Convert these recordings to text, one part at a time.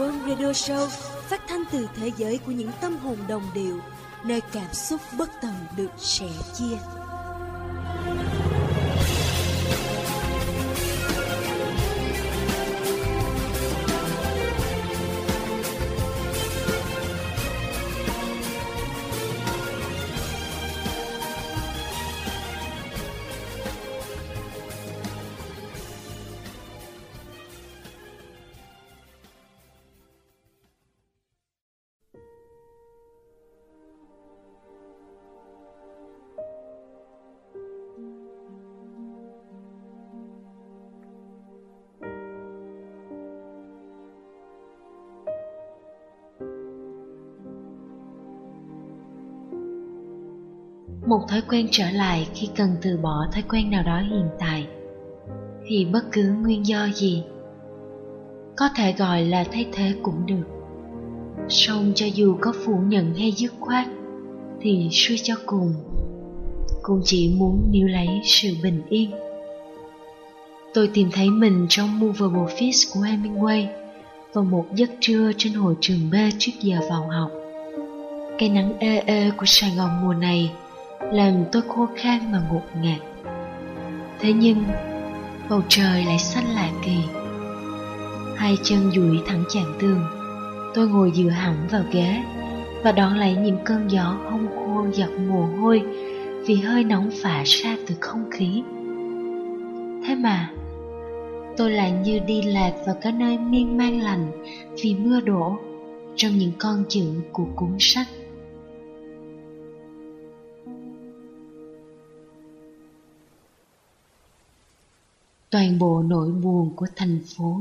World Radio Show phát thanh từ thế giới của những tâm hồn đồng điệu, nơi cảm xúc bất tận được sẻ chia. Thói quen trở lại khi cần từ bỏ thói quen nào đó hiện tại, thì bất cứ nguyên do gì có thể gọi là thay thế cũng được. Song cho dù có phủ nhận hay dứt khoát, thì suy cho cùng, cũng chỉ muốn níu lấy sự bình yên. Tôi tìm thấy mình trong movable feast của hemingway vào một giấc trưa trên hội trường b trước giờ vào học. Cái nắng ê ê của sài gòn mùa này làm tôi khô khan mà ngột ngạt. Thế nhưng, bầu trời lại xanh lạ kỳ. Hai chân duỗi thẳng chạm tường, tôi ngồi dựa hẳn vào ghế và đón lấy những cơn gió hông khô giọt mồ hôi vì hơi nóng phả ra từ không khí. Thế mà, tôi lại như đi lạc vào cái nơi miên man lành vì mưa đổ trong những con chữ của cuốn sách. Toàn bộ nỗi buồn của thành phố.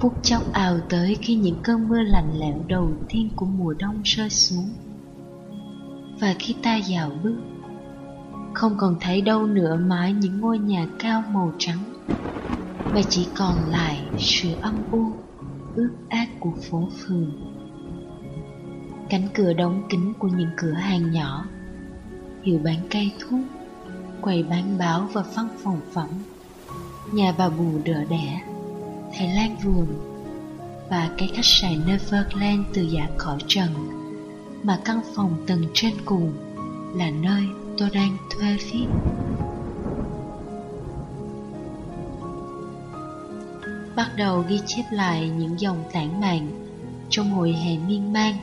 Phút chốc ào tới khi những cơn mưa lạnh lẽo đầu tiên của mùa đông rơi xuống. Và khi ta dạo bước, không còn thấy đâu nữa mãi những ngôi nhà cao màu trắng, mà chỉ còn lại sự âm u, ướt át của phố phường. Cánh cửa đóng kín của những cửa hàng nhỏ, hiệu bán cây thuốc, quầy bán báo và văn phòng phẩm nhà bà bù đỡ đẻ thầy lan vườn và cái khách sạn Neverland từ giả khỏi trần mà căn phòng tầng trên cùng là nơi tôi đang thuê viết. Bắt đầu ghi chép lại những dòng tản mạn trong hồi hè miên man,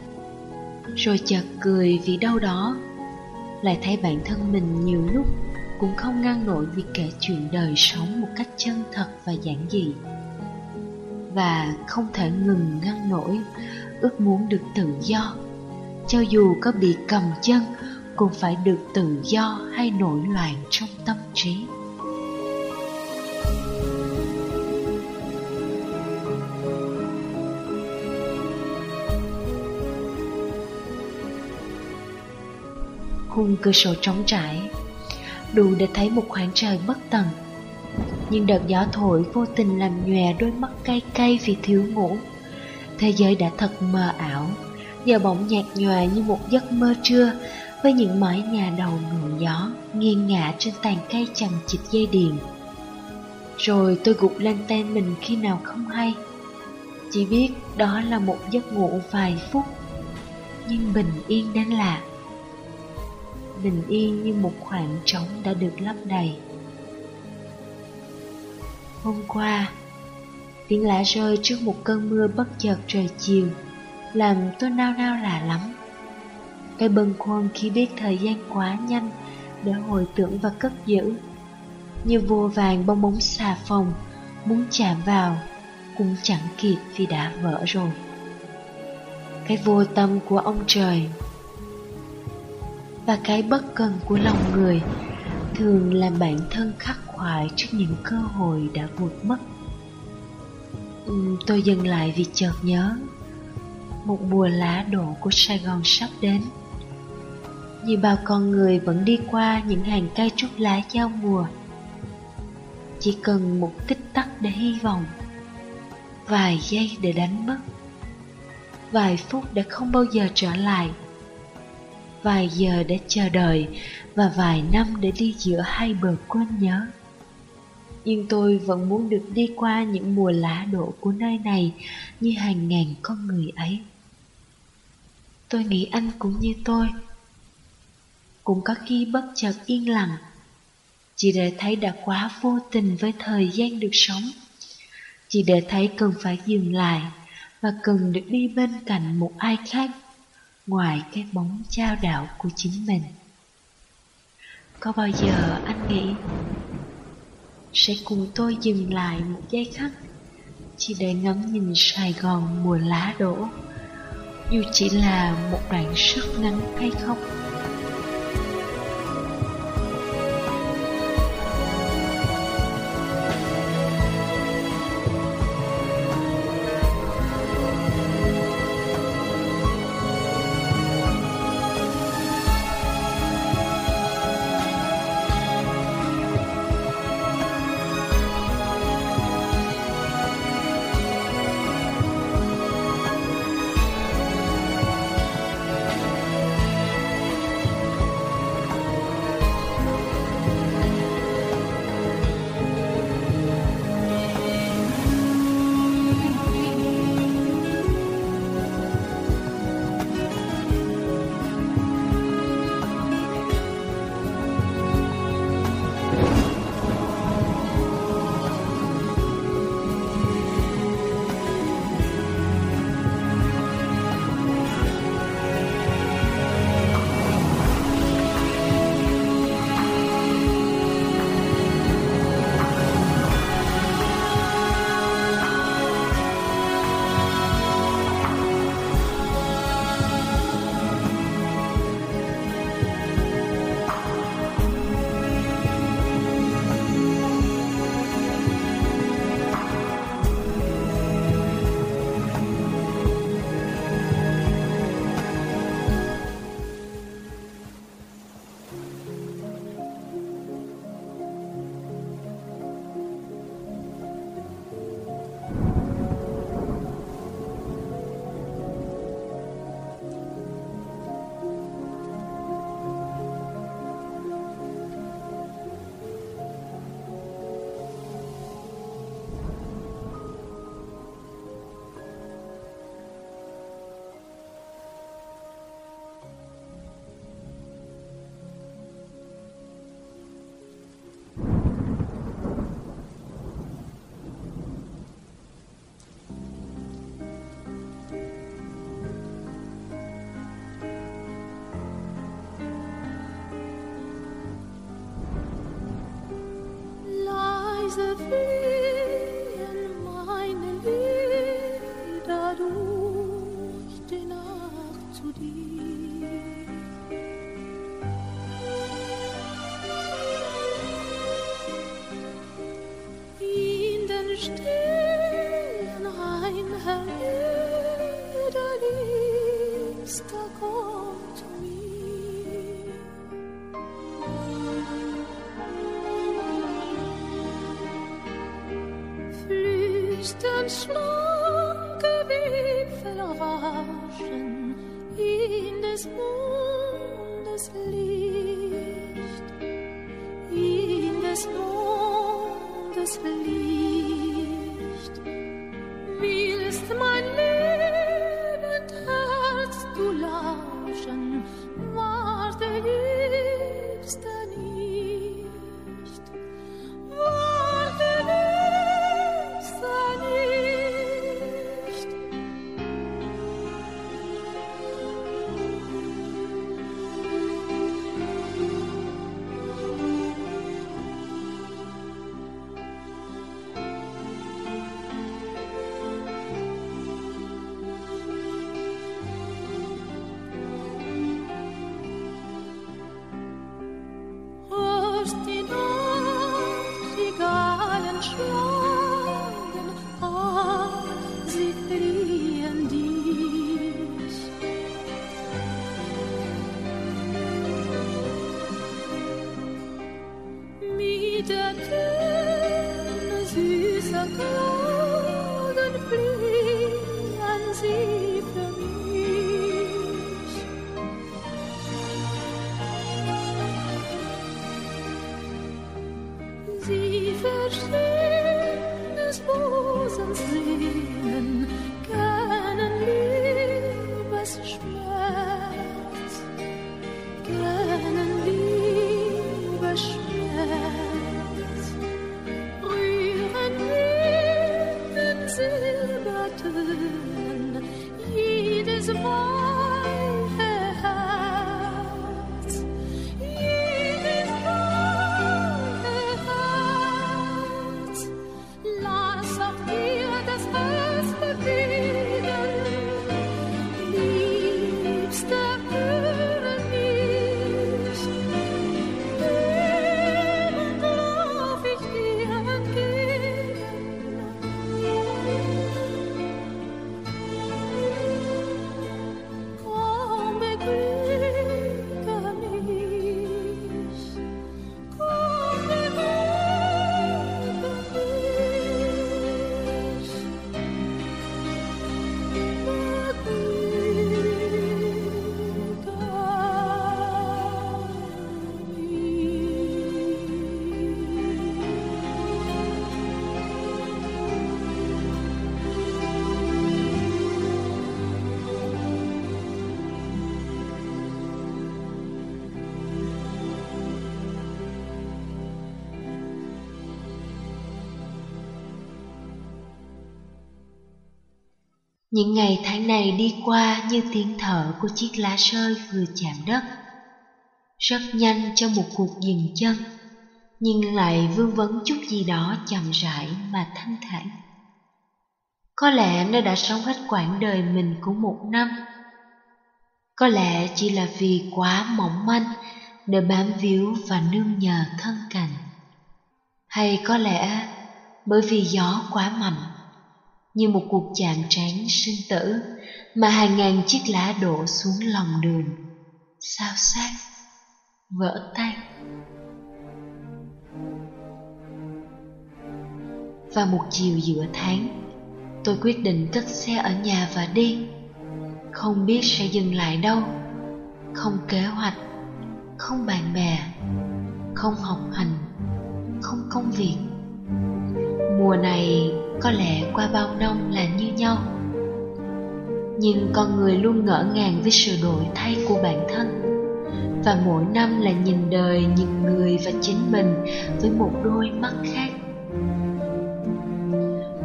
rồi chợt cười vì đâu đó lại thấy bản thân mình nhiều lúc cũng không ngăn nổi việc kể chuyện đời sống một cách chân thật và giản dị. Và không thể ngừng ngăn nổi ước muốn được tự do. Cho dù có bị cầm chân, cũng phải được tự do hay nổi loạn trong tâm trí. Khung cửa sổ trống trải đủ để thấy một khoảng trời bất tận nhưng đợt gió thổi vô tình làm nhòe đôi mắt cay cay vì thiếu ngủ. Thế giới đã thật mờ ảo, giờ bỗng nhạt nhòa như một giấc mơ trưa, với những mái nhà đầu ngựa gió nghiêng ngả trên tàn cây chằng chịt dây điện rồi tôi gục lên tên mình khi nào không hay. Chỉ biết đó là một giấc ngủ vài phút, nhưng bình yên đến lạ bình yên như một khoảng trống đã được lấp đầy. Hôm qua, tiếng lá rơi trước một cơn mưa bất chợt trời chiều, làm tôi nao nao lạ lắm. Cái bâng khuâng khi biết thời gian quá nhanh để hồi tưởng và cất giữ. Như vô vàng bong bóng xà phòng, muốn chạm vào cũng chẳng kịp vì đã vỡ rồi. Cái vô tâm của ông trời và cái bất cần của lòng người thường làm bản thân khắc khoải trước những cơ hội đã vụt mất. Ừ, tôi dừng lại vì chợt nhớ một mùa lá đổ của sài gòn sắp đến. Như bao con người vẫn đi qua những hàng cây trúc lá giao mùa, chỉ cần một tích tắc để hy vọng, vài giây để đánh mất, vài phút để không bao giờ trở lại vài giờ để chờ đợi và vài năm để đi giữa hai bờ quên nhớ nhưng tôi vẫn muốn được đi qua những mùa lá đổ của nơi này như hàng ngàn con người ấy. Tôi nghĩ anh cũng như tôi. Cũng có khi bất chợt yên lặng, chỉ để thấy đã quá vô tình với thời gian được sống. Chỉ để thấy cần phải dừng lại và cần được đi bên cạnh một ai khác ngoài cái bóng trao đạo của chính mình. Có bao giờ anh nghĩ sẽ cùng tôi dừng lại một giây khắc chỉ để ngắm nhìn Sài Gòn mùa lá đổ, dù chỉ là một đoạn rất ngắn hay không? Những ngày tháng này đi qua như tiếng thở của chiếc lá rơi vừa chạm đất. Rất nhanh cho một cuộc dừng chân, nhưng lại vương vấn chút gì đó chậm rãi mà thanh thản. Có lẽ nó đã sống hết quãng đời mình của một năm. Có lẽ chỉ là vì quá mỏng manh để bám víu và nương nhờ thân cành. Hay có lẽ bởi vì gió quá mạnh như một cuộc chạm trán sinh tử mà hàng ngàn chiếc lá đổ xuống lòng đường, sao xác vỡ tan. Và một chiều giữa tháng, tôi quyết định cất xe ở nhà và đi. Không biết sẽ dừng lại đâu, không kế hoạch, không bạn bè, không học hành, không công việc. Mùa này có lẽ qua bao năm là như nhau. Nhưng con người luôn ngỡ ngàng với sự đổi thay của bản thân. Và mỗi năm là nhìn đời nhìn người và chính mình với một đôi mắt khác.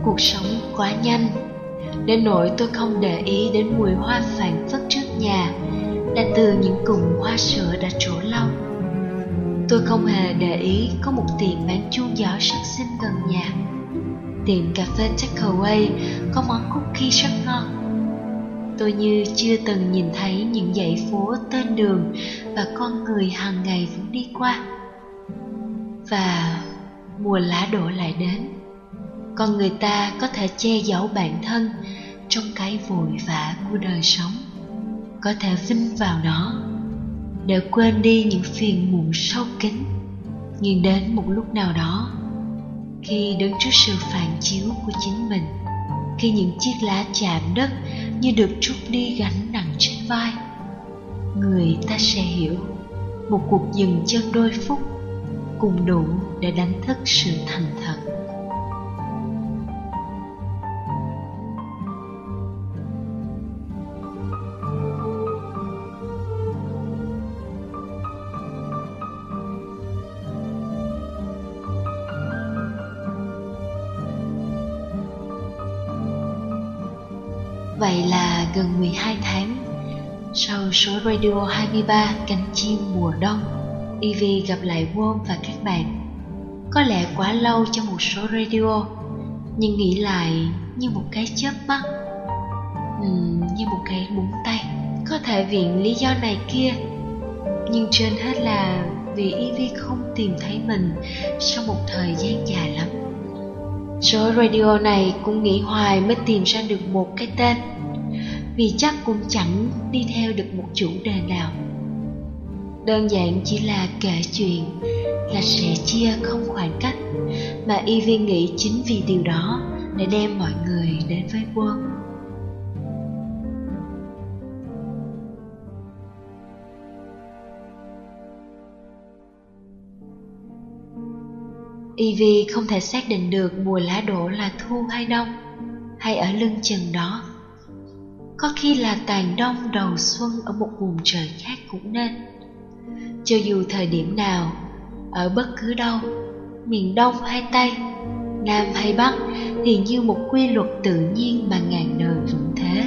Cuộc sống quá nhanh. Đến nỗi tôi không để ý đến mùi hoa phảng phất trước nhà là từ những cụm hoa sữa đã trổ lâu tôi không hề để ý có một tiệm bán chuông gió sắc xinh gần nhà. Tiệm cà phê takeaway có món cookie rất ngon. Tôi như chưa từng nhìn thấy những dãy phố tên đường và con người hàng ngày vẫn đi qua. Và mùa lá đổ lại đến. Con người ta có thể che giấu bản thân trong cái vội vã của đời sống. Có thể vinh vào nó để quên đi những phiền muộn sâu kín. Nhưng đến một lúc nào đó khi đứng trước sự phản chiếu của chính mình, khi những chiếc lá chạm đất như được trút đi gánh nặng trên vai, người ta sẽ hiểu một cuộc dừng chân đôi phút cùng đủ để đánh thức sự thành thật. Gần 12 tháng. Sau số radio 23 cánh chim mùa đông Ivy gặp lại Wom và các bạn. Có lẽ quá lâu cho một số radio Nhưng nghĩ lại như một cái chớp mắt. Uhm, Như một cái búng tay. Có thể viện lý do này kia Nhưng trên hết là vì Ivy không tìm thấy mình Sau một thời gian dài lắm. Số radio này cũng nghĩ hoài mới tìm ra được một cái tên. Vì chắc cũng chẳng đi theo được một chủ đề nào Đơn giản chỉ là kể chuyện Là sẽ chia không khoảng cách Mà Evie nghĩ chính vì điều đó Để đem mọi người đến với quân Ivy không thể xác định được mùa lá đổ là thu hay đông, hay ở lưng chừng đó. Có khi là tàn đông đầu xuân ở một vùng trời khác cũng nên. Cho dù thời điểm nào, ở bất cứ đâu, miền Đông hay Tây, Nam hay Bắc, thì như một quy luật tự nhiên mà ngàn đời vẫn thế.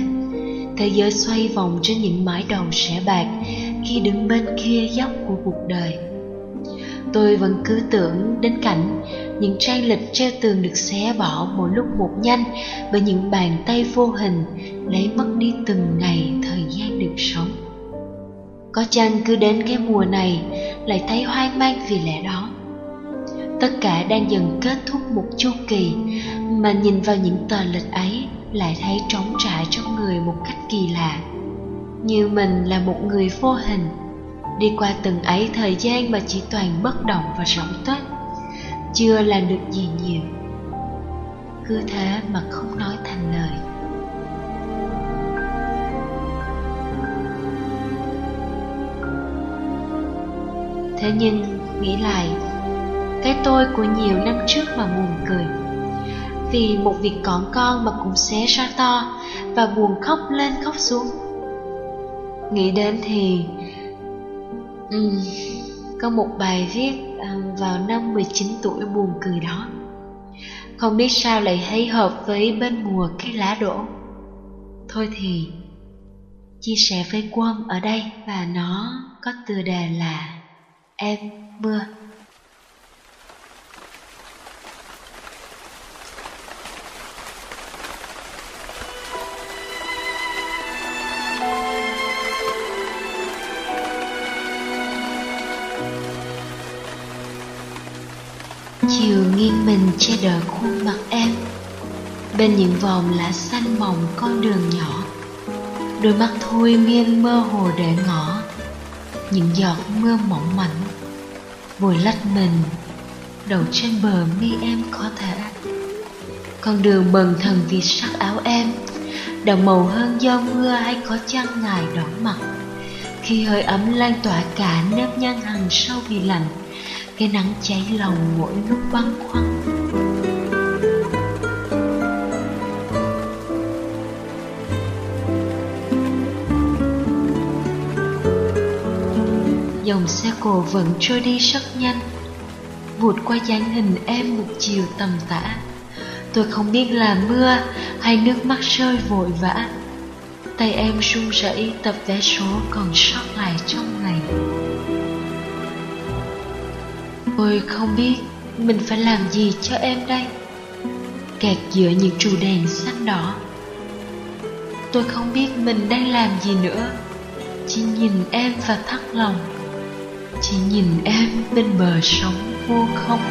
Thế giới xoay vòng trên những mái đầu sẽ bạc khi đứng bên kia dốc của cuộc đời tôi vẫn cứ tưởng đến cảnh những trang lịch treo tường được xé bỏ một lúc một nhanh bởi những bàn tay vô hình lấy mất đi từng ngày thời gian được sống. Có chăng cứ đến cái mùa này lại thấy hoang mang vì lẽ đó? Tất cả đang dần kết thúc một chu kỳ mà nhìn vào những tờ lịch ấy lại thấy trống trải trong người một cách kỳ lạ. Như mình là một người vô hình, đi qua từng ấy thời gian mà chỉ toàn bất động và sống tết chưa làm được gì nhiều. Cứ thế mà không nói thành lời. Thế nhưng nghĩ lại cái tôi của nhiều năm trước mà buồn cười. Vì một việc còn con mà cũng xé ra to và buồn khóc lên khóc xuống. Nghĩ đến thì Ừ, có một bài viết vào năm 19 tuổi buồn cười đó. Không biết sao lại thấy hợp với bên mùa cái lá đổ. Thôi thì, chia sẻ với Quân ở đây và nó có tựa đề là Em mưa chiều nghiêng mình che đỡ khuôn mặt em. Bên những vòng lá xanh mỏng con đường nhỏ. Đôi mắt thôi miên mơ hồ để ngỏ. Những giọt mưa mỏng mảnh. Vùi lách mình. Đầu trên bờ mi em có thể. Con đường bần thần vì sắc áo em. Đậm màu hơn do mưa hay có chăng ngài đón mặt. Khi hơi ấm lan tỏa cả nếp nhăn hằng sâu vì lạnh cái nắng cháy lòng mỗi lúc băn khoăn. Dòng xe cổ vẫn trôi đi rất nhanh. Vụt qua dáng hình em một chiều tầm tã. Tôi không biết là mưa hay nước mắt rơi vội vã. Tay em run rẩy, tập vé số còn sót lại trong Tôi không biết mình phải làm gì cho em đây. Kẹt giữa những trụ đèn xanh đỏ. Tôi không biết mình đang làm gì nữa. Chỉ nhìn em và thắt lòng. Chỉ nhìn em bên bờ sóng vô không.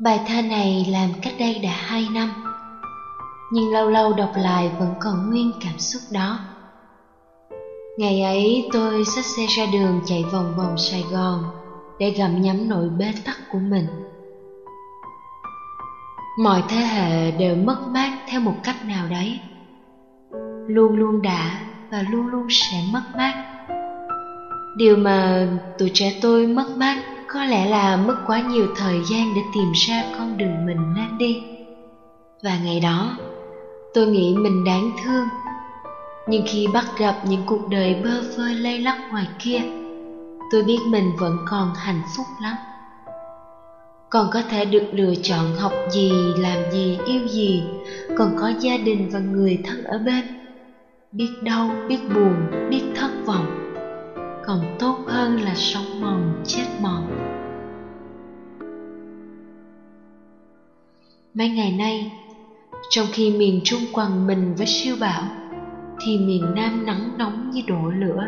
Bài thơ này làm cách đây đã hai năm, Nhưng lâu lâu đọc lại vẫn còn nguyên cảm xúc đó. Ngày ấy, tôi xách xe ra đường chạy vòng vòng Sài Gòn Để gặm nhắm nỗi bế tắc của mình. Mọi thế hệ đều mất mát theo một cách nào đấy. Luôn luôn đã và luôn luôn sẽ mất mát. Điều mà tuổi trẻ tôi mất mát có lẽ là mất quá nhiều thời gian để tìm ra con đường mình nên đi. Và ngày đó, tôi nghĩ mình đáng thương. Nhưng khi bắt gặp những cuộc đời bơ vơ lây lắc ngoài kia, tôi biết mình vẫn còn hạnh phúc lắm. Còn có thể được lựa chọn học gì, làm gì, yêu gì, còn có gia đình và người thân ở bên. Biết đau, biết buồn, biết thất vọng còn tốt hơn là sống mòn, chết mòn. Mấy ngày nay, trong khi miền trung quằn mình với siêu bão, thì miền nam nắng nóng như đổ lửa.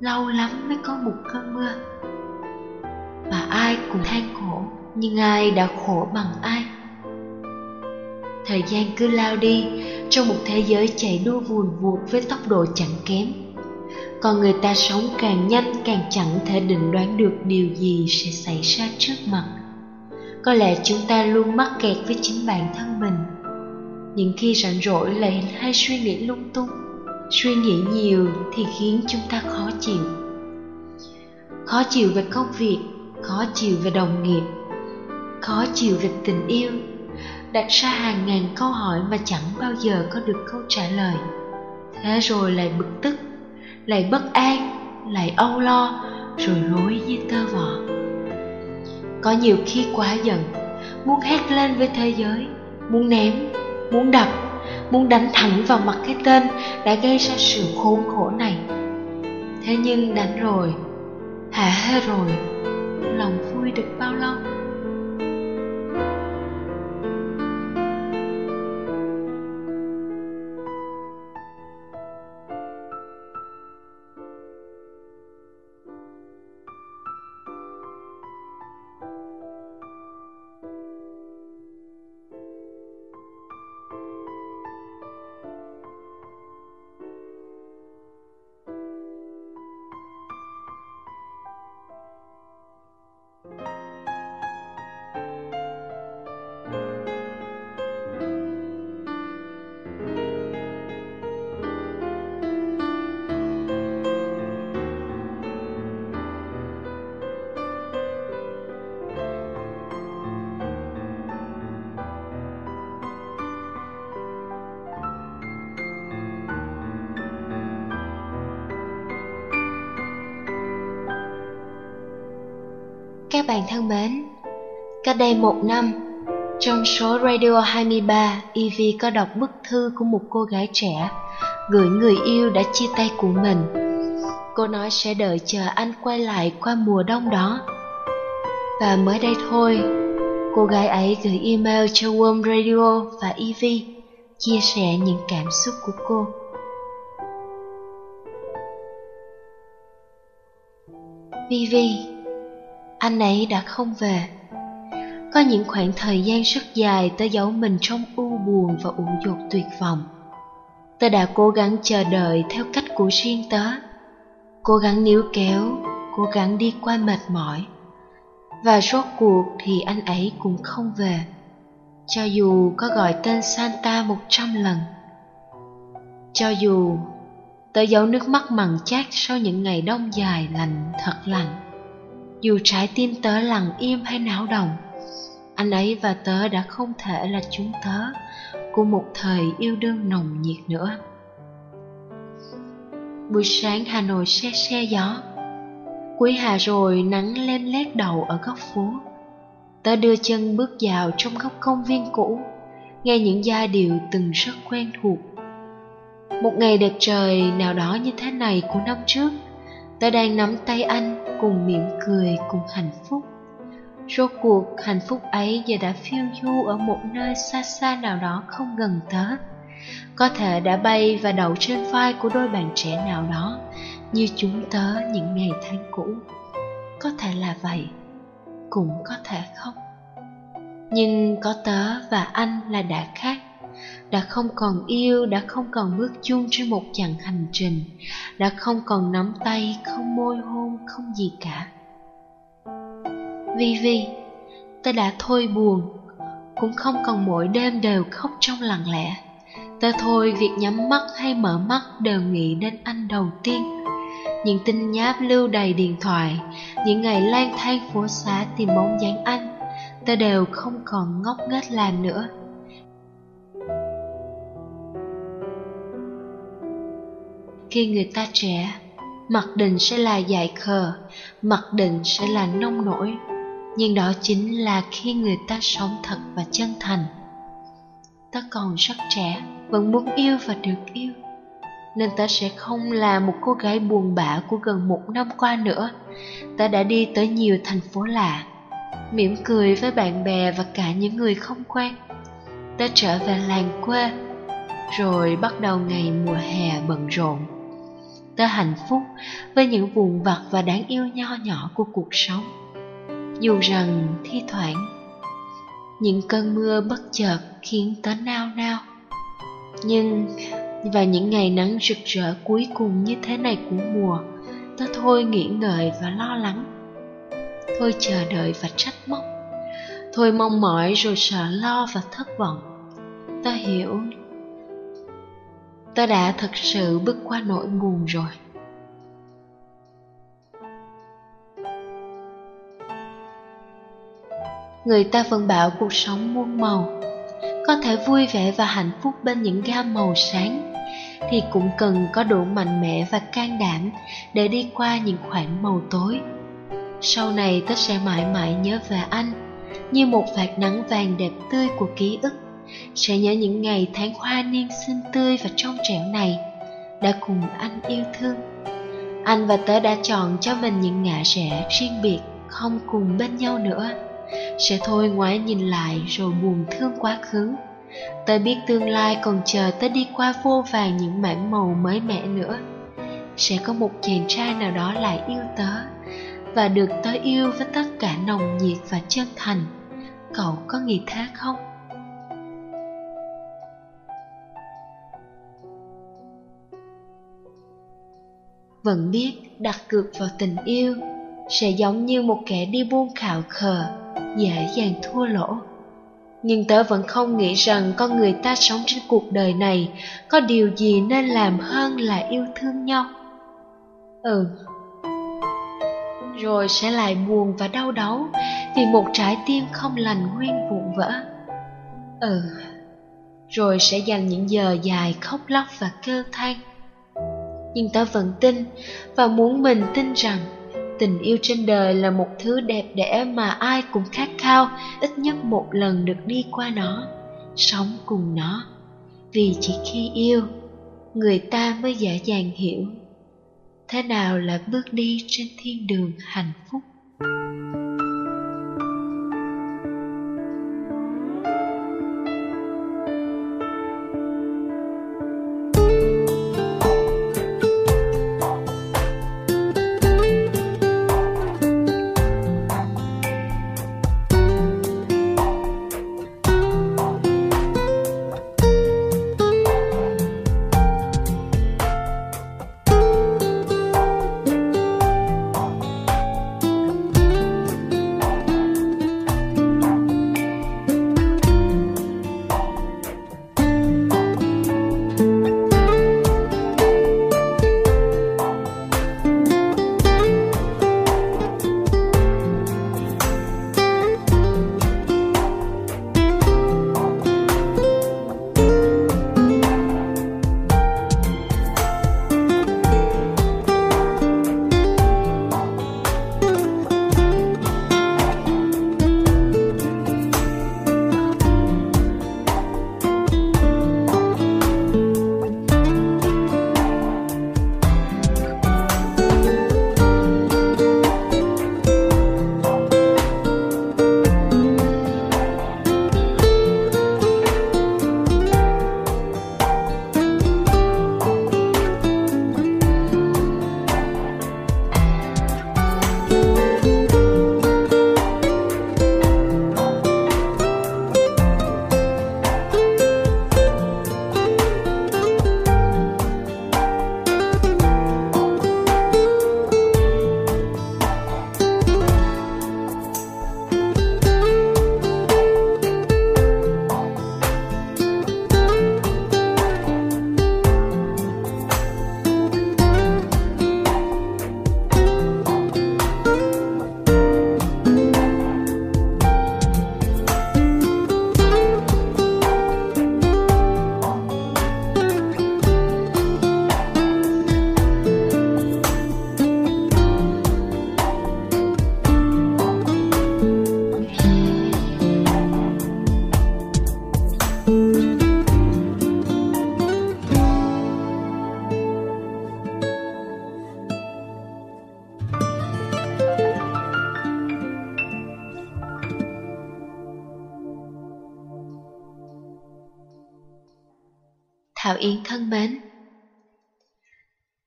Lâu lắm mới có một cơn mưa. Và ai cũng than khổ, nhưng ai đã khổ bằng ai? Thời gian cứ lao đi, trong một thế giới chạy đua vùn vụt với tốc độ chẳng kém còn người ta sống càng nhanh, càng chẳng thể định đoán được điều gì sẽ xảy ra trước mặt. Có lẽ chúng ta luôn mắc kẹt với chính bản thân mình. Những khi rảnh rỗi lại hay suy nghĩ lung tung, suy nghĩ nhiều thì khiến chúng ta khó chịu. Khó chịu về công việc, khó chịu về đồng nghiệp, khó chịu về tình yêu, đặt ra hàng ngàn câu hỏi mà chẳng bao giờ có được câu trả lời. Thế rồi lại bực tức lại bất an, lại âu lo, rồi rối như tơ vò. Có nhiều khi quá giận, muốn hét lên với thế giới, muốn ném, muốn đập, muốn đánh thẳng vào mặt cái tên đã gây ra sự khốn khổ này. Thế nhưng đánh rồi, hả hê rồi, lòng vui được bao lâu? Các bạn thân mến, cách đây một năm, trong số Radio 23, Evie có đọc bức thư của một cô gái trẻ gửi người yêu đã chia tay của mình. Cô nói sẽ đợi chờ anh quay lại qua mùa đông đó. Và mới đây thôi, cô gái ấy gửi email cho Warm Radio và Evie chia sẻ những cảm xúc của cô. Vivi anh ấy đã không về. Có những khoảng thời gian rất dài tớ giấu mình trong u buồn và u dột tuyệt vọng. Tớ đã cố gắng chờ đợi theo cách của riêng tớ, cố gắng níu kéo, cố gắng đi qua mệt mỏi. Và rốt cuộc thì anh ấy cũng không về, cho dù có gọi tên Santa một trăm lần. Cho dù tớ giấu nước mắt mặn chát sau những ngày đông dài lạnh thật lạnh dù trái tim tớ lặng im hay náo động, anh ấy và tớ đã không thể là chúng tớ của một thời yêu đương nồng nhiệt nữa. Buổi sáng hà nội xe xe gió, cuối hà rồi nắng lên lét đầu ở góc phố. Tớ đưa chân bước vào trong góc công viên cũ, nghe những giai điệu từng rất quen thuộc. Một ngày đẹp trời nào đó như thế này của năm trước tớ đang nắm tay anh cùng mỉm cười cùng hạnh phúc. Rốt cuộc, hạnh phúc ấy giờ đã phiêu du ở một nơi xa xa nào đó không gần tớ. Có thể đã bay và đậu trên vai của đôi bạn trẻ nào đó, như chúng tớ những ngày tháng cũ. Có thể là vậy, cũng có thể không. Nhưng có tớ và anh là đã khác đã không còn yêu đã không còn bước chung trên một chặng hành trình đã không còn nắm tay không môi hôn không gì cả. Vì vì ta đã thôi buồn cũng không còn mỗi đêm đều khóc trong lặng lẽ. Ta thôi việc nhắm mắt hay mở mắt đều nghĩ đến anh đầu tiên. Những tin nháp lưu đầy điện thoại, những ngày lang thang phố xá tìm bóng dáng anh, ta đều không còn ngốc nghếch làm nữa. Khi người ta trẻ, mặc định sẽ là dại khờ, mặc định sẽ là nông nổi, nhưng đó chính là khi người ta sống thật và chân thành. Ta còn rất trẻ, vẫn muốn yêu và được yêu nên ta sẽ không là một cô gái buồn bã của gần một năm qua nữa. Ta đã đi tới nhiều thành phố lạ, mỉm cười với bạn bè và cả những người không quen. Ta trở về làng quê, rồi bắt đầu ngày mùa hè bận rộn. Ta hạnh phúc với những vụn vặt và đáng yêu nho nhỏ của cuộc sống. Dù rằng thi thoảng, những cơn mưa bất chợt khiến ta nao nao. Nhưng và những ngày nắng rực rỡ cuối cùng như thế này của mùa ta thôi nghĩ ngợi và lo lắng thôi chờ đợi và trách móc thôi mong mỏi rồi sợ lo và thất vọng ta hiểu ta đã thật sự bước qua nỗi buồn rồi. Người ta vẫn bảo cuộc sống muôn màu. Có thể vui vẻ và hạnh phúc bên những gam màu sáng thì cũng cần có đủ mạnh mẽ và can đảm để đi qua những khoảng màu tối. Sau này tớ sẽ mãi mãi nhớ về anh, như một vạt nắng vàng đẹp tươi của ký ức, sẽ nhớ những ngày tháng hoa niên xinh tươi và trong trẻo này, đã cùng anh yêu thương. Anh và tớ đã chọn cho mình những ngã rẽ riêng biệt, không cùng bên nhau nữa. Sẽ thôi ngoái nhìn lại rồi buồn thương quá khứ Tớ biết tương lai còn chờ tớ đi qua vô vàng những mảng màu mới mẻ nữa Sẽ có một chàng trai nào đó lại yêu tớ Và được tớ yêu với tất cả nồng nhiệt và chân thành Cậu có nghĩ thế không? Vẫn biết đặt cược vào tình yêu, Sẽ giống như một kẻ đi buôn khảo khờ, Dễ dàng thua lỗ nhưng tớ vẫn không nghĩ rằng con người ta sống trên cuộc đời này có điều gì nên làm hơn là yêu thương nhau. Ừ. Rồi sẽ lại buồn và đau đớn vì một trái tim không lành nguyên vụn vỡ. Ừ. Rồi sẽ dành những giờ dài khóc lóc và kêu than. Nhưng ta vẫn tin và muốn mình tin rằng Tình yêu trên đời là một thứ đẹp đẽ mà ai cũng khát khao ít nhất một lần được đi qua nó, sống cùng nó. Vì chỉ khi yêu, người ta mới dễ dàng hiểu thế nào là bước đi trên thiên đường hạnh phúc.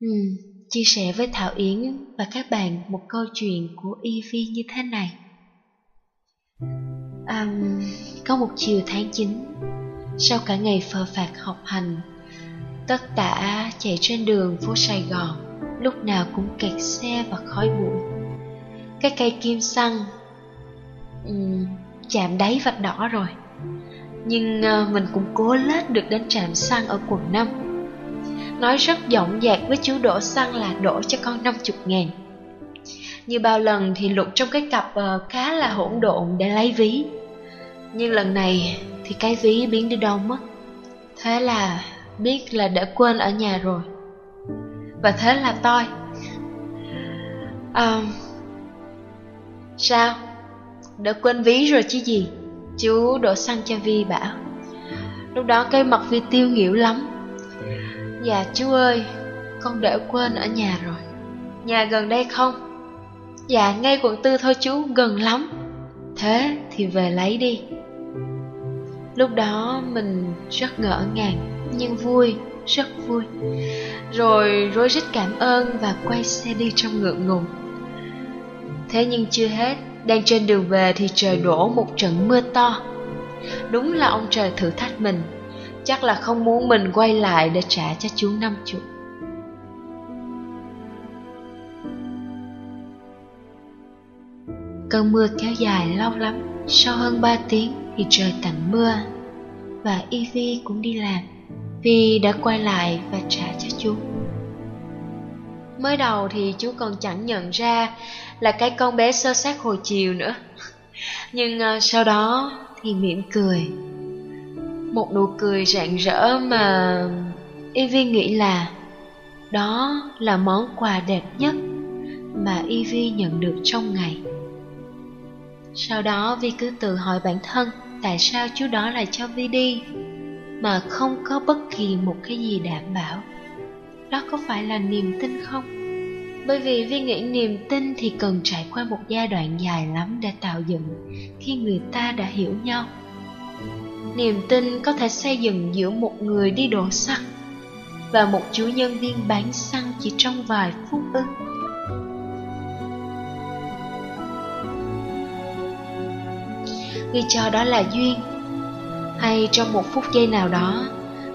Ừ, Chia sẻ với Thảo Yến và các bạn một câu chuyện của Ivy như thế này. À, Có một chiều tháng 9 Sau cả ngày phờ phạt học hành Tất tả chạy trên đường phố Sài Gòn Lúc nào cũng kẹt xe và khói bụi. Cái cây kim xăng um, Chạm đáy vạch đỏ rồi. Nhưng uh, mình cũng cố lết được đến trạm xăng ở quận 5 Nói rất giọng dạc với chú đổ xăng là đổ cho con 50 ngàn. Như bao lần thì lục trong cái cặp uh, khá là hỗn độn để lấy ví. Nhưng lần này thì cái ví biến đi đâu mất? Thế là biết là đã quên ở nhà rồi. Và thế là tôi à, ờ, Sao? Đã quên ví rồi chứ gì? Chú đổ xăng cho Vi bảo. Lúc đó cây mặt Vi tiêu nghỉu lắm. Dạ chú ơi Con để quên ở nhà rồi. Nhà gần đây không? Dạ ngay quận tư thôi chú gần lắm. Thế thì về lấy đi. Lúc đó mình rất ngỡ ngàng Nhưng vui, rất vui. Rồi rối rít cảm ơn và quay xe đi trong ngượng ngùng. Thế nhưng chưa hết Đang trên đường về thì trời đổ một trận mưa to. Đúng là ông trời thử thách mình. Chắc là không muốn mình quay lại để trả cho chú năm chục Cơn mưa kéo dài lâu lắm. Sau hơn 3 tiếng thì trời tạnh mưa Và Ivy cũng đi làm. Vi đã quay lại và trả cho chú. Mới đầu thì chú còn chẳng nhận ra là cái con bé sơ sát hồi chiều nữa. Nhưng uh, sau đó thì mỉm cười. Một nụ cười rạng rỡ mà Ivy nghĩ là Đó là món quà đẹp nhất mà Ivy nhận được trong ngày Sau đó Vi cứ tự hỏi bản thân Tại sao chú đó lại cho Vi đi Mà không có bất kỳ một cái gì đảm bảo Đó có phải là niềm tin không? Bởi vì Vi nghĩ niềm tin thì cần trải qua một giai đoạn dài lắm để tạo dựng khi người ta đã hiểu nhau. Niềm tin có thể xây dựng giữa một người đi đổ xăng và một chú nhân viên bán xăng chỉ trong vài phút ư. Người cho đó là duyên Hay trong một phút giây nào đó,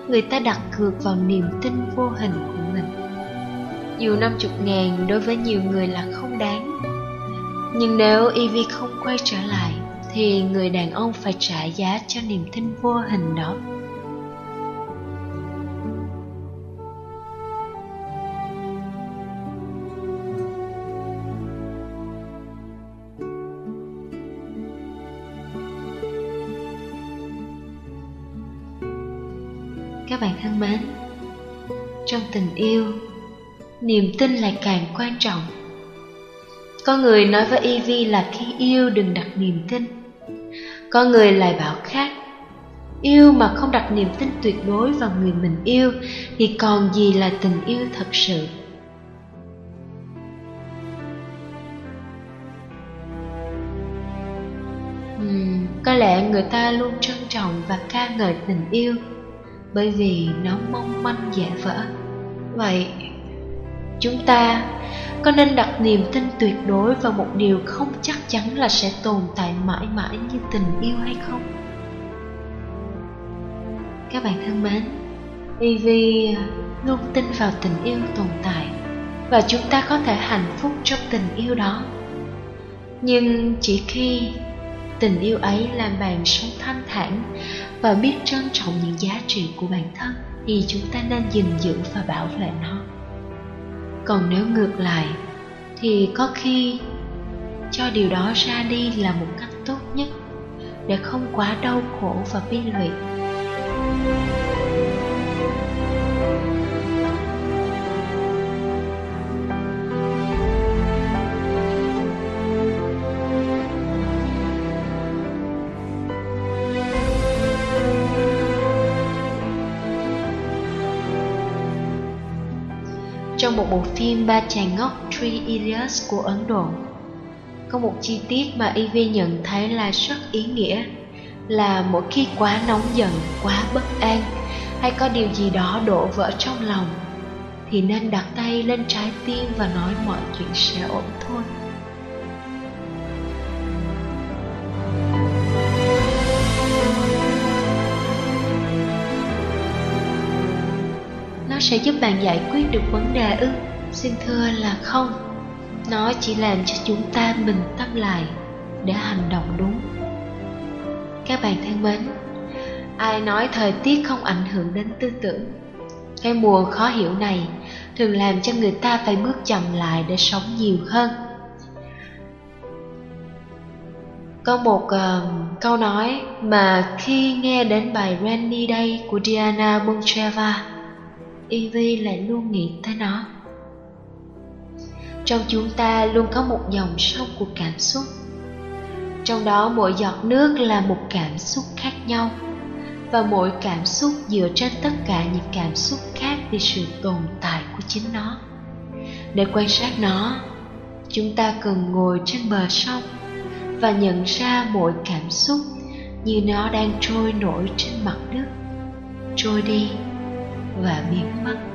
Người ta đặt cược vào niềm tin vô hình của mình dù 50 ngàn đối với nhiều người là không đáng, Nhưng nếu Evie không quay trở lại thì người đàn ông phải trả giá cho niềm tin vô hình đó Các bạn thân mến, Trong tình yêu, niềm tin lại càng quan trọng. Có người nói với Evie là khi yêu đừng đặt niềm tin. Có người lại bảo khác, yêu mà không đặt niềm tin tuyệt đối vào người mình yêu thì còn gì là tình yêu thật sự. Uhm, có lẽ người ta luôn trân trọng và ca ngợi tình yêu bởi vì nó mong manh dễ vỡ. Vậy Chúng ta có nên đặt niềm tin tuyệt đối vào một điều không chắc chắn là sẽ tồn tại mãi mãi như tình yêu hay không? Các bạn thân mến, ev luôn tin vào tình yêu tồn tại và chúng ta có thể hạnh phúc trong tình yêu đó. Nhưng chỉ khi tình yêu ấy làm bạn sống thanh thản và biết trân trọng những giá trị của bản thân thì chúng ta nên gìn giữ và bảo vệ nó còn nếu ngược lại, thì có khi cho điều đó ra đi là một cách tốt nhất để không quá đau khổ và bi lụy. Bộ phim Ba chàng ngốc Three Idiots của Ấn Độ. Có một chi tiết mà EV nhận thấy là rất ý nghĩa Là mỗi khi quá nóng giận, quá bất an hay có điều gì đó đổ vỡ trong lòng thì nên đặt tay lên trái tim và nói mọi chuyện sẽ ổn thôi. Nó sẽ giúp bạn giải quyết được vấn đề ư? Xin thưa là không. Nó chỉ làm cho chúng ta bình tâm lại để hành động đúng. Các bạn thân mến ai nói thời tiết không ảnh hưởng đến tư tưởng cái mùa khó hiểu này thường làm cho người ta phải bước chậm lại để sống nhiều hơn. Có một uh, câu nói mà khi nghe đến bài Rainy Day của Diana Boncheva Evie lại luôn nghĩ tới nó trong chúng ta luôn có một dòng sông của cảm xúc. Trong đó mỗi giọt nước là một cảm xúc khác nhau. Và mỗi cảm xúc dựa trên tất cả những cảm xúc khác vì sự tồn tại của chính nó. Để quan sát nó, chúng ta cần ngồi trên bờ sông và nhận ra mỗi cảm xúc như nó đang trôi nổi trên mặt nước, trôi đi và biến mất.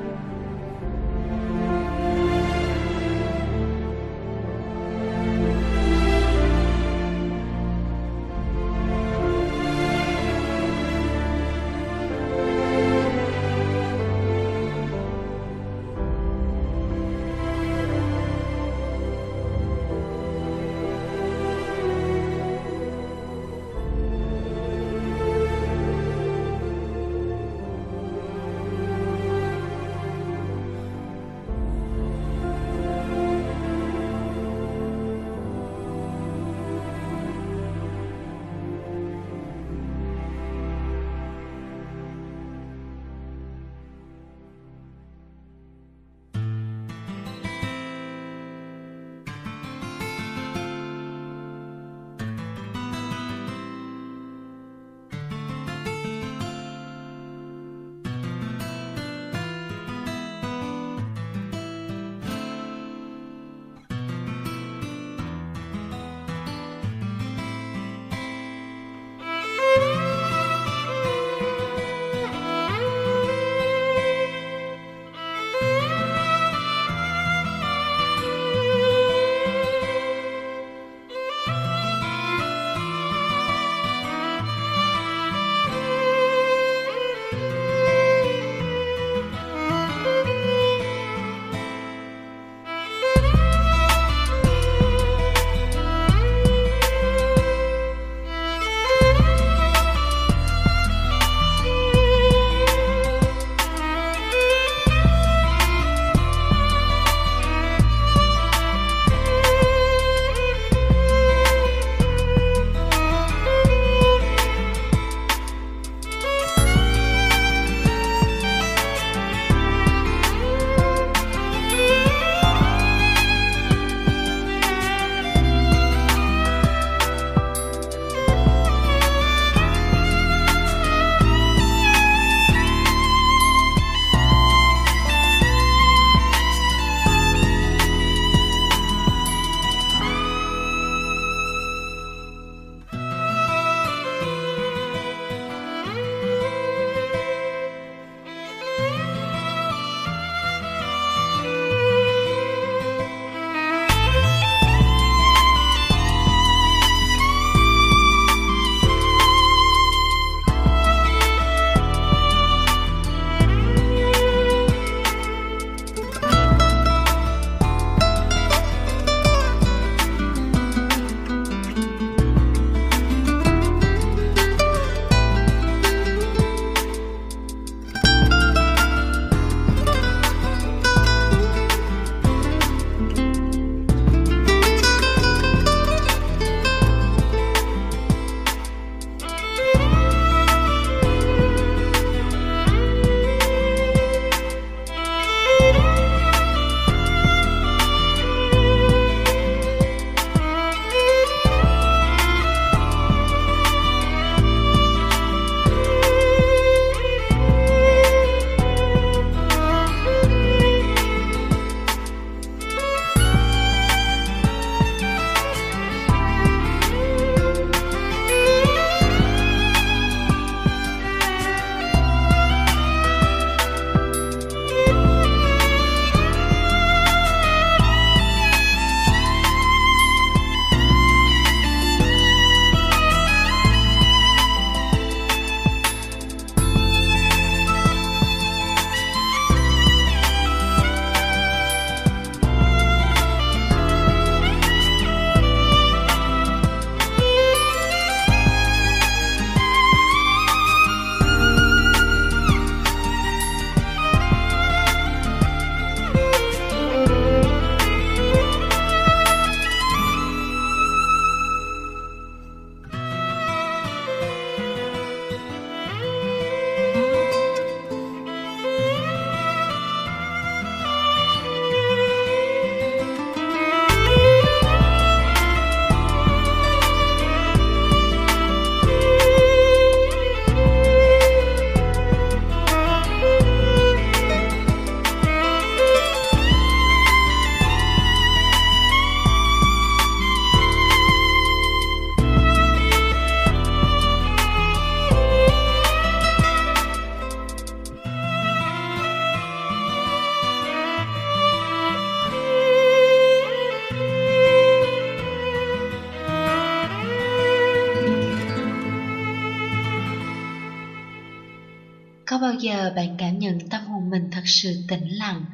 Có bao giờ bạn cảm nhận tâm hồn mình thật sự tĩnh lặng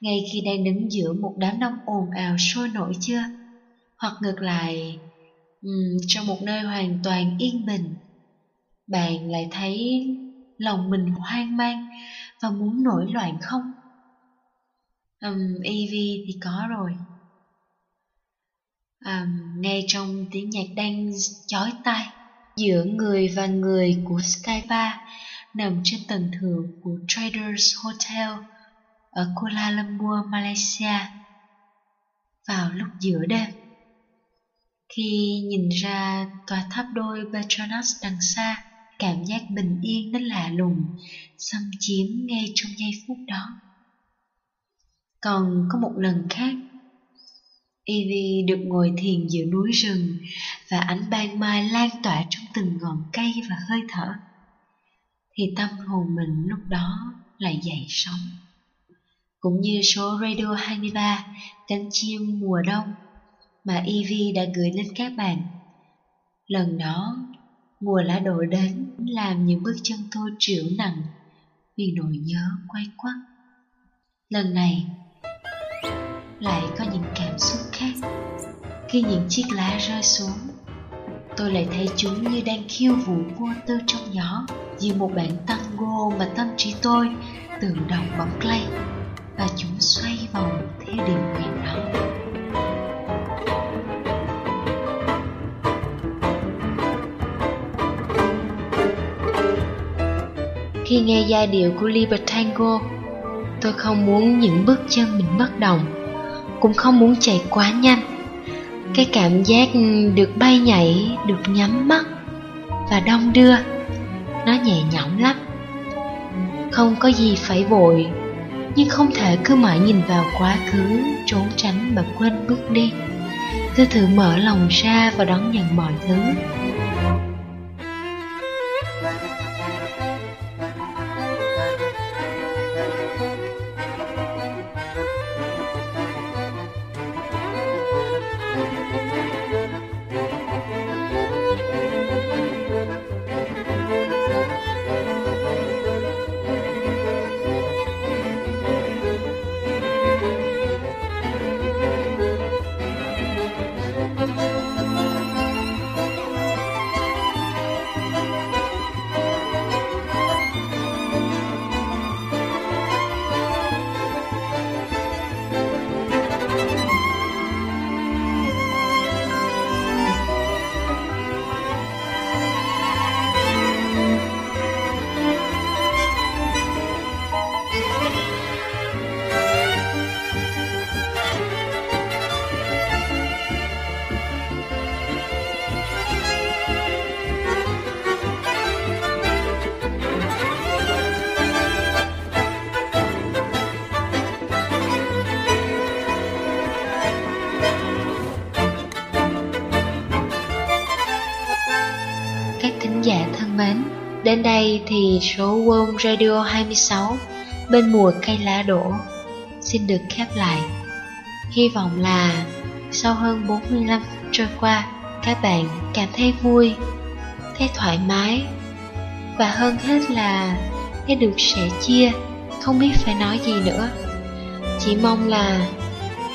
ngay khi đang đứng giữa một đám đông ồn ào sôi nổi chưa? Hoặc ngược lại, um, trong một nơi hoàn toàn yên bình, bạn lại thấy lòng mình hoang mang và muốn nổi loạn không? Um, EV thì có rồi. Um, ngay trong tiếng nhạc đang chói tai giữa người và người của Skypa nằm trên tầng thượng của Traders Hotel ở Kuala Lumpur, Malaysia vào lúc giữa đêm. Khi nhìn ra tòa tháp đôi Petronas đằng xa, cảm giác bình yên đến lạ lùng, xâm chiếm ngay trong giây phút đó. Còn có một lần khác, Evie được ngồi thiền giữa núi rừng và ánh ban mai lan tỏa trong từng ngọn cây và hơi thở, thì tâm hồn mình lúc đó lại dậy sóng. Cũng như số Radio 23, cánh chim mùa đông mà Evie đã gửi lên các bạn. Lần đó, mùa lá đổ đến làm những bước chân tôi triệu nặng vì nỗi nhớ quay quắt. Lần này, lại có những cảm xúc khác. Khi những chiếc lá rơi xuống, tôi lại thấy chúng như đang khiêu vũ vô tư trong gió, như một bản tango mà tâm trí tôi tự động bấm play và chúng xoay vòng theo điệu nguyện đó. Khi nghe giai điệu của Libertango, tôi không muốn những bước chân mình bất động cũng không muốn chạy quá nhanh cái cảm giác được bay nhảy, được nhắm mắt và đong đưa, nó nhẹ nhõm lắm. Không có gì phải vội, nhưng không thể cứ mãi nhìn vào quá khứ, trốn tránh mà quên bước đi. Cứ thử mở lòng ra và đón nhận mọi thứ. Đến đây thì số World Radio 26 bên mùa cây lá đổ xin được khép lại. Hy vọng là sau hơn 45 phút trôi qua, các bạn cảm thấy vui, thấy thoải mái và hơn hết là thấy được sẻ chia, không biết phải nói gì nữa. Chỉ mong là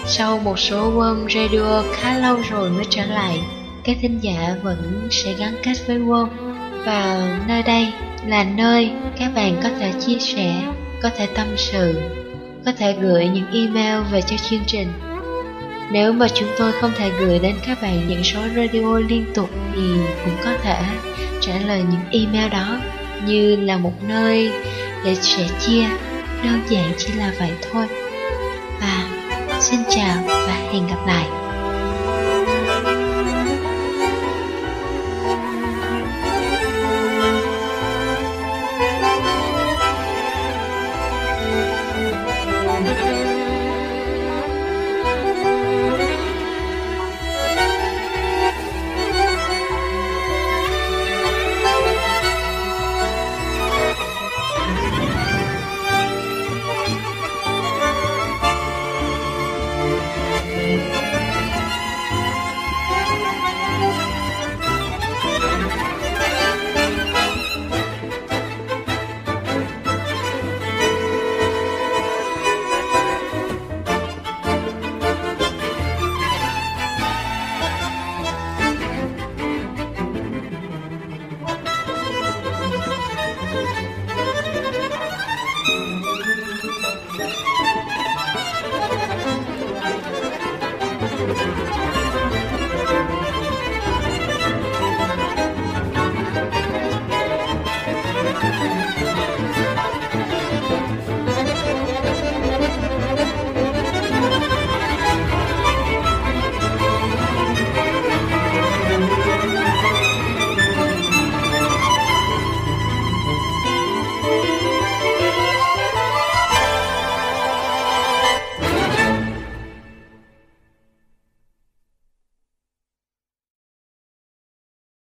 sau một số World Radio khá lâu rồi mới trở lại, các thính giả vẫn sẽ gắn kết với World và nơi đây là nơi các bạn có thể chia sẻ, có thể tâm sự, có thể gửi những email về cho chương trình. Nếu mà chúng tôi không thể gửi đến các bạn những số radio liên tục thì cũng có thể trả lời những email đó như là một nơi để sẻ chia, đơn giản chỉ là vậy thôi. Và xin chào và hẹn gặp lại.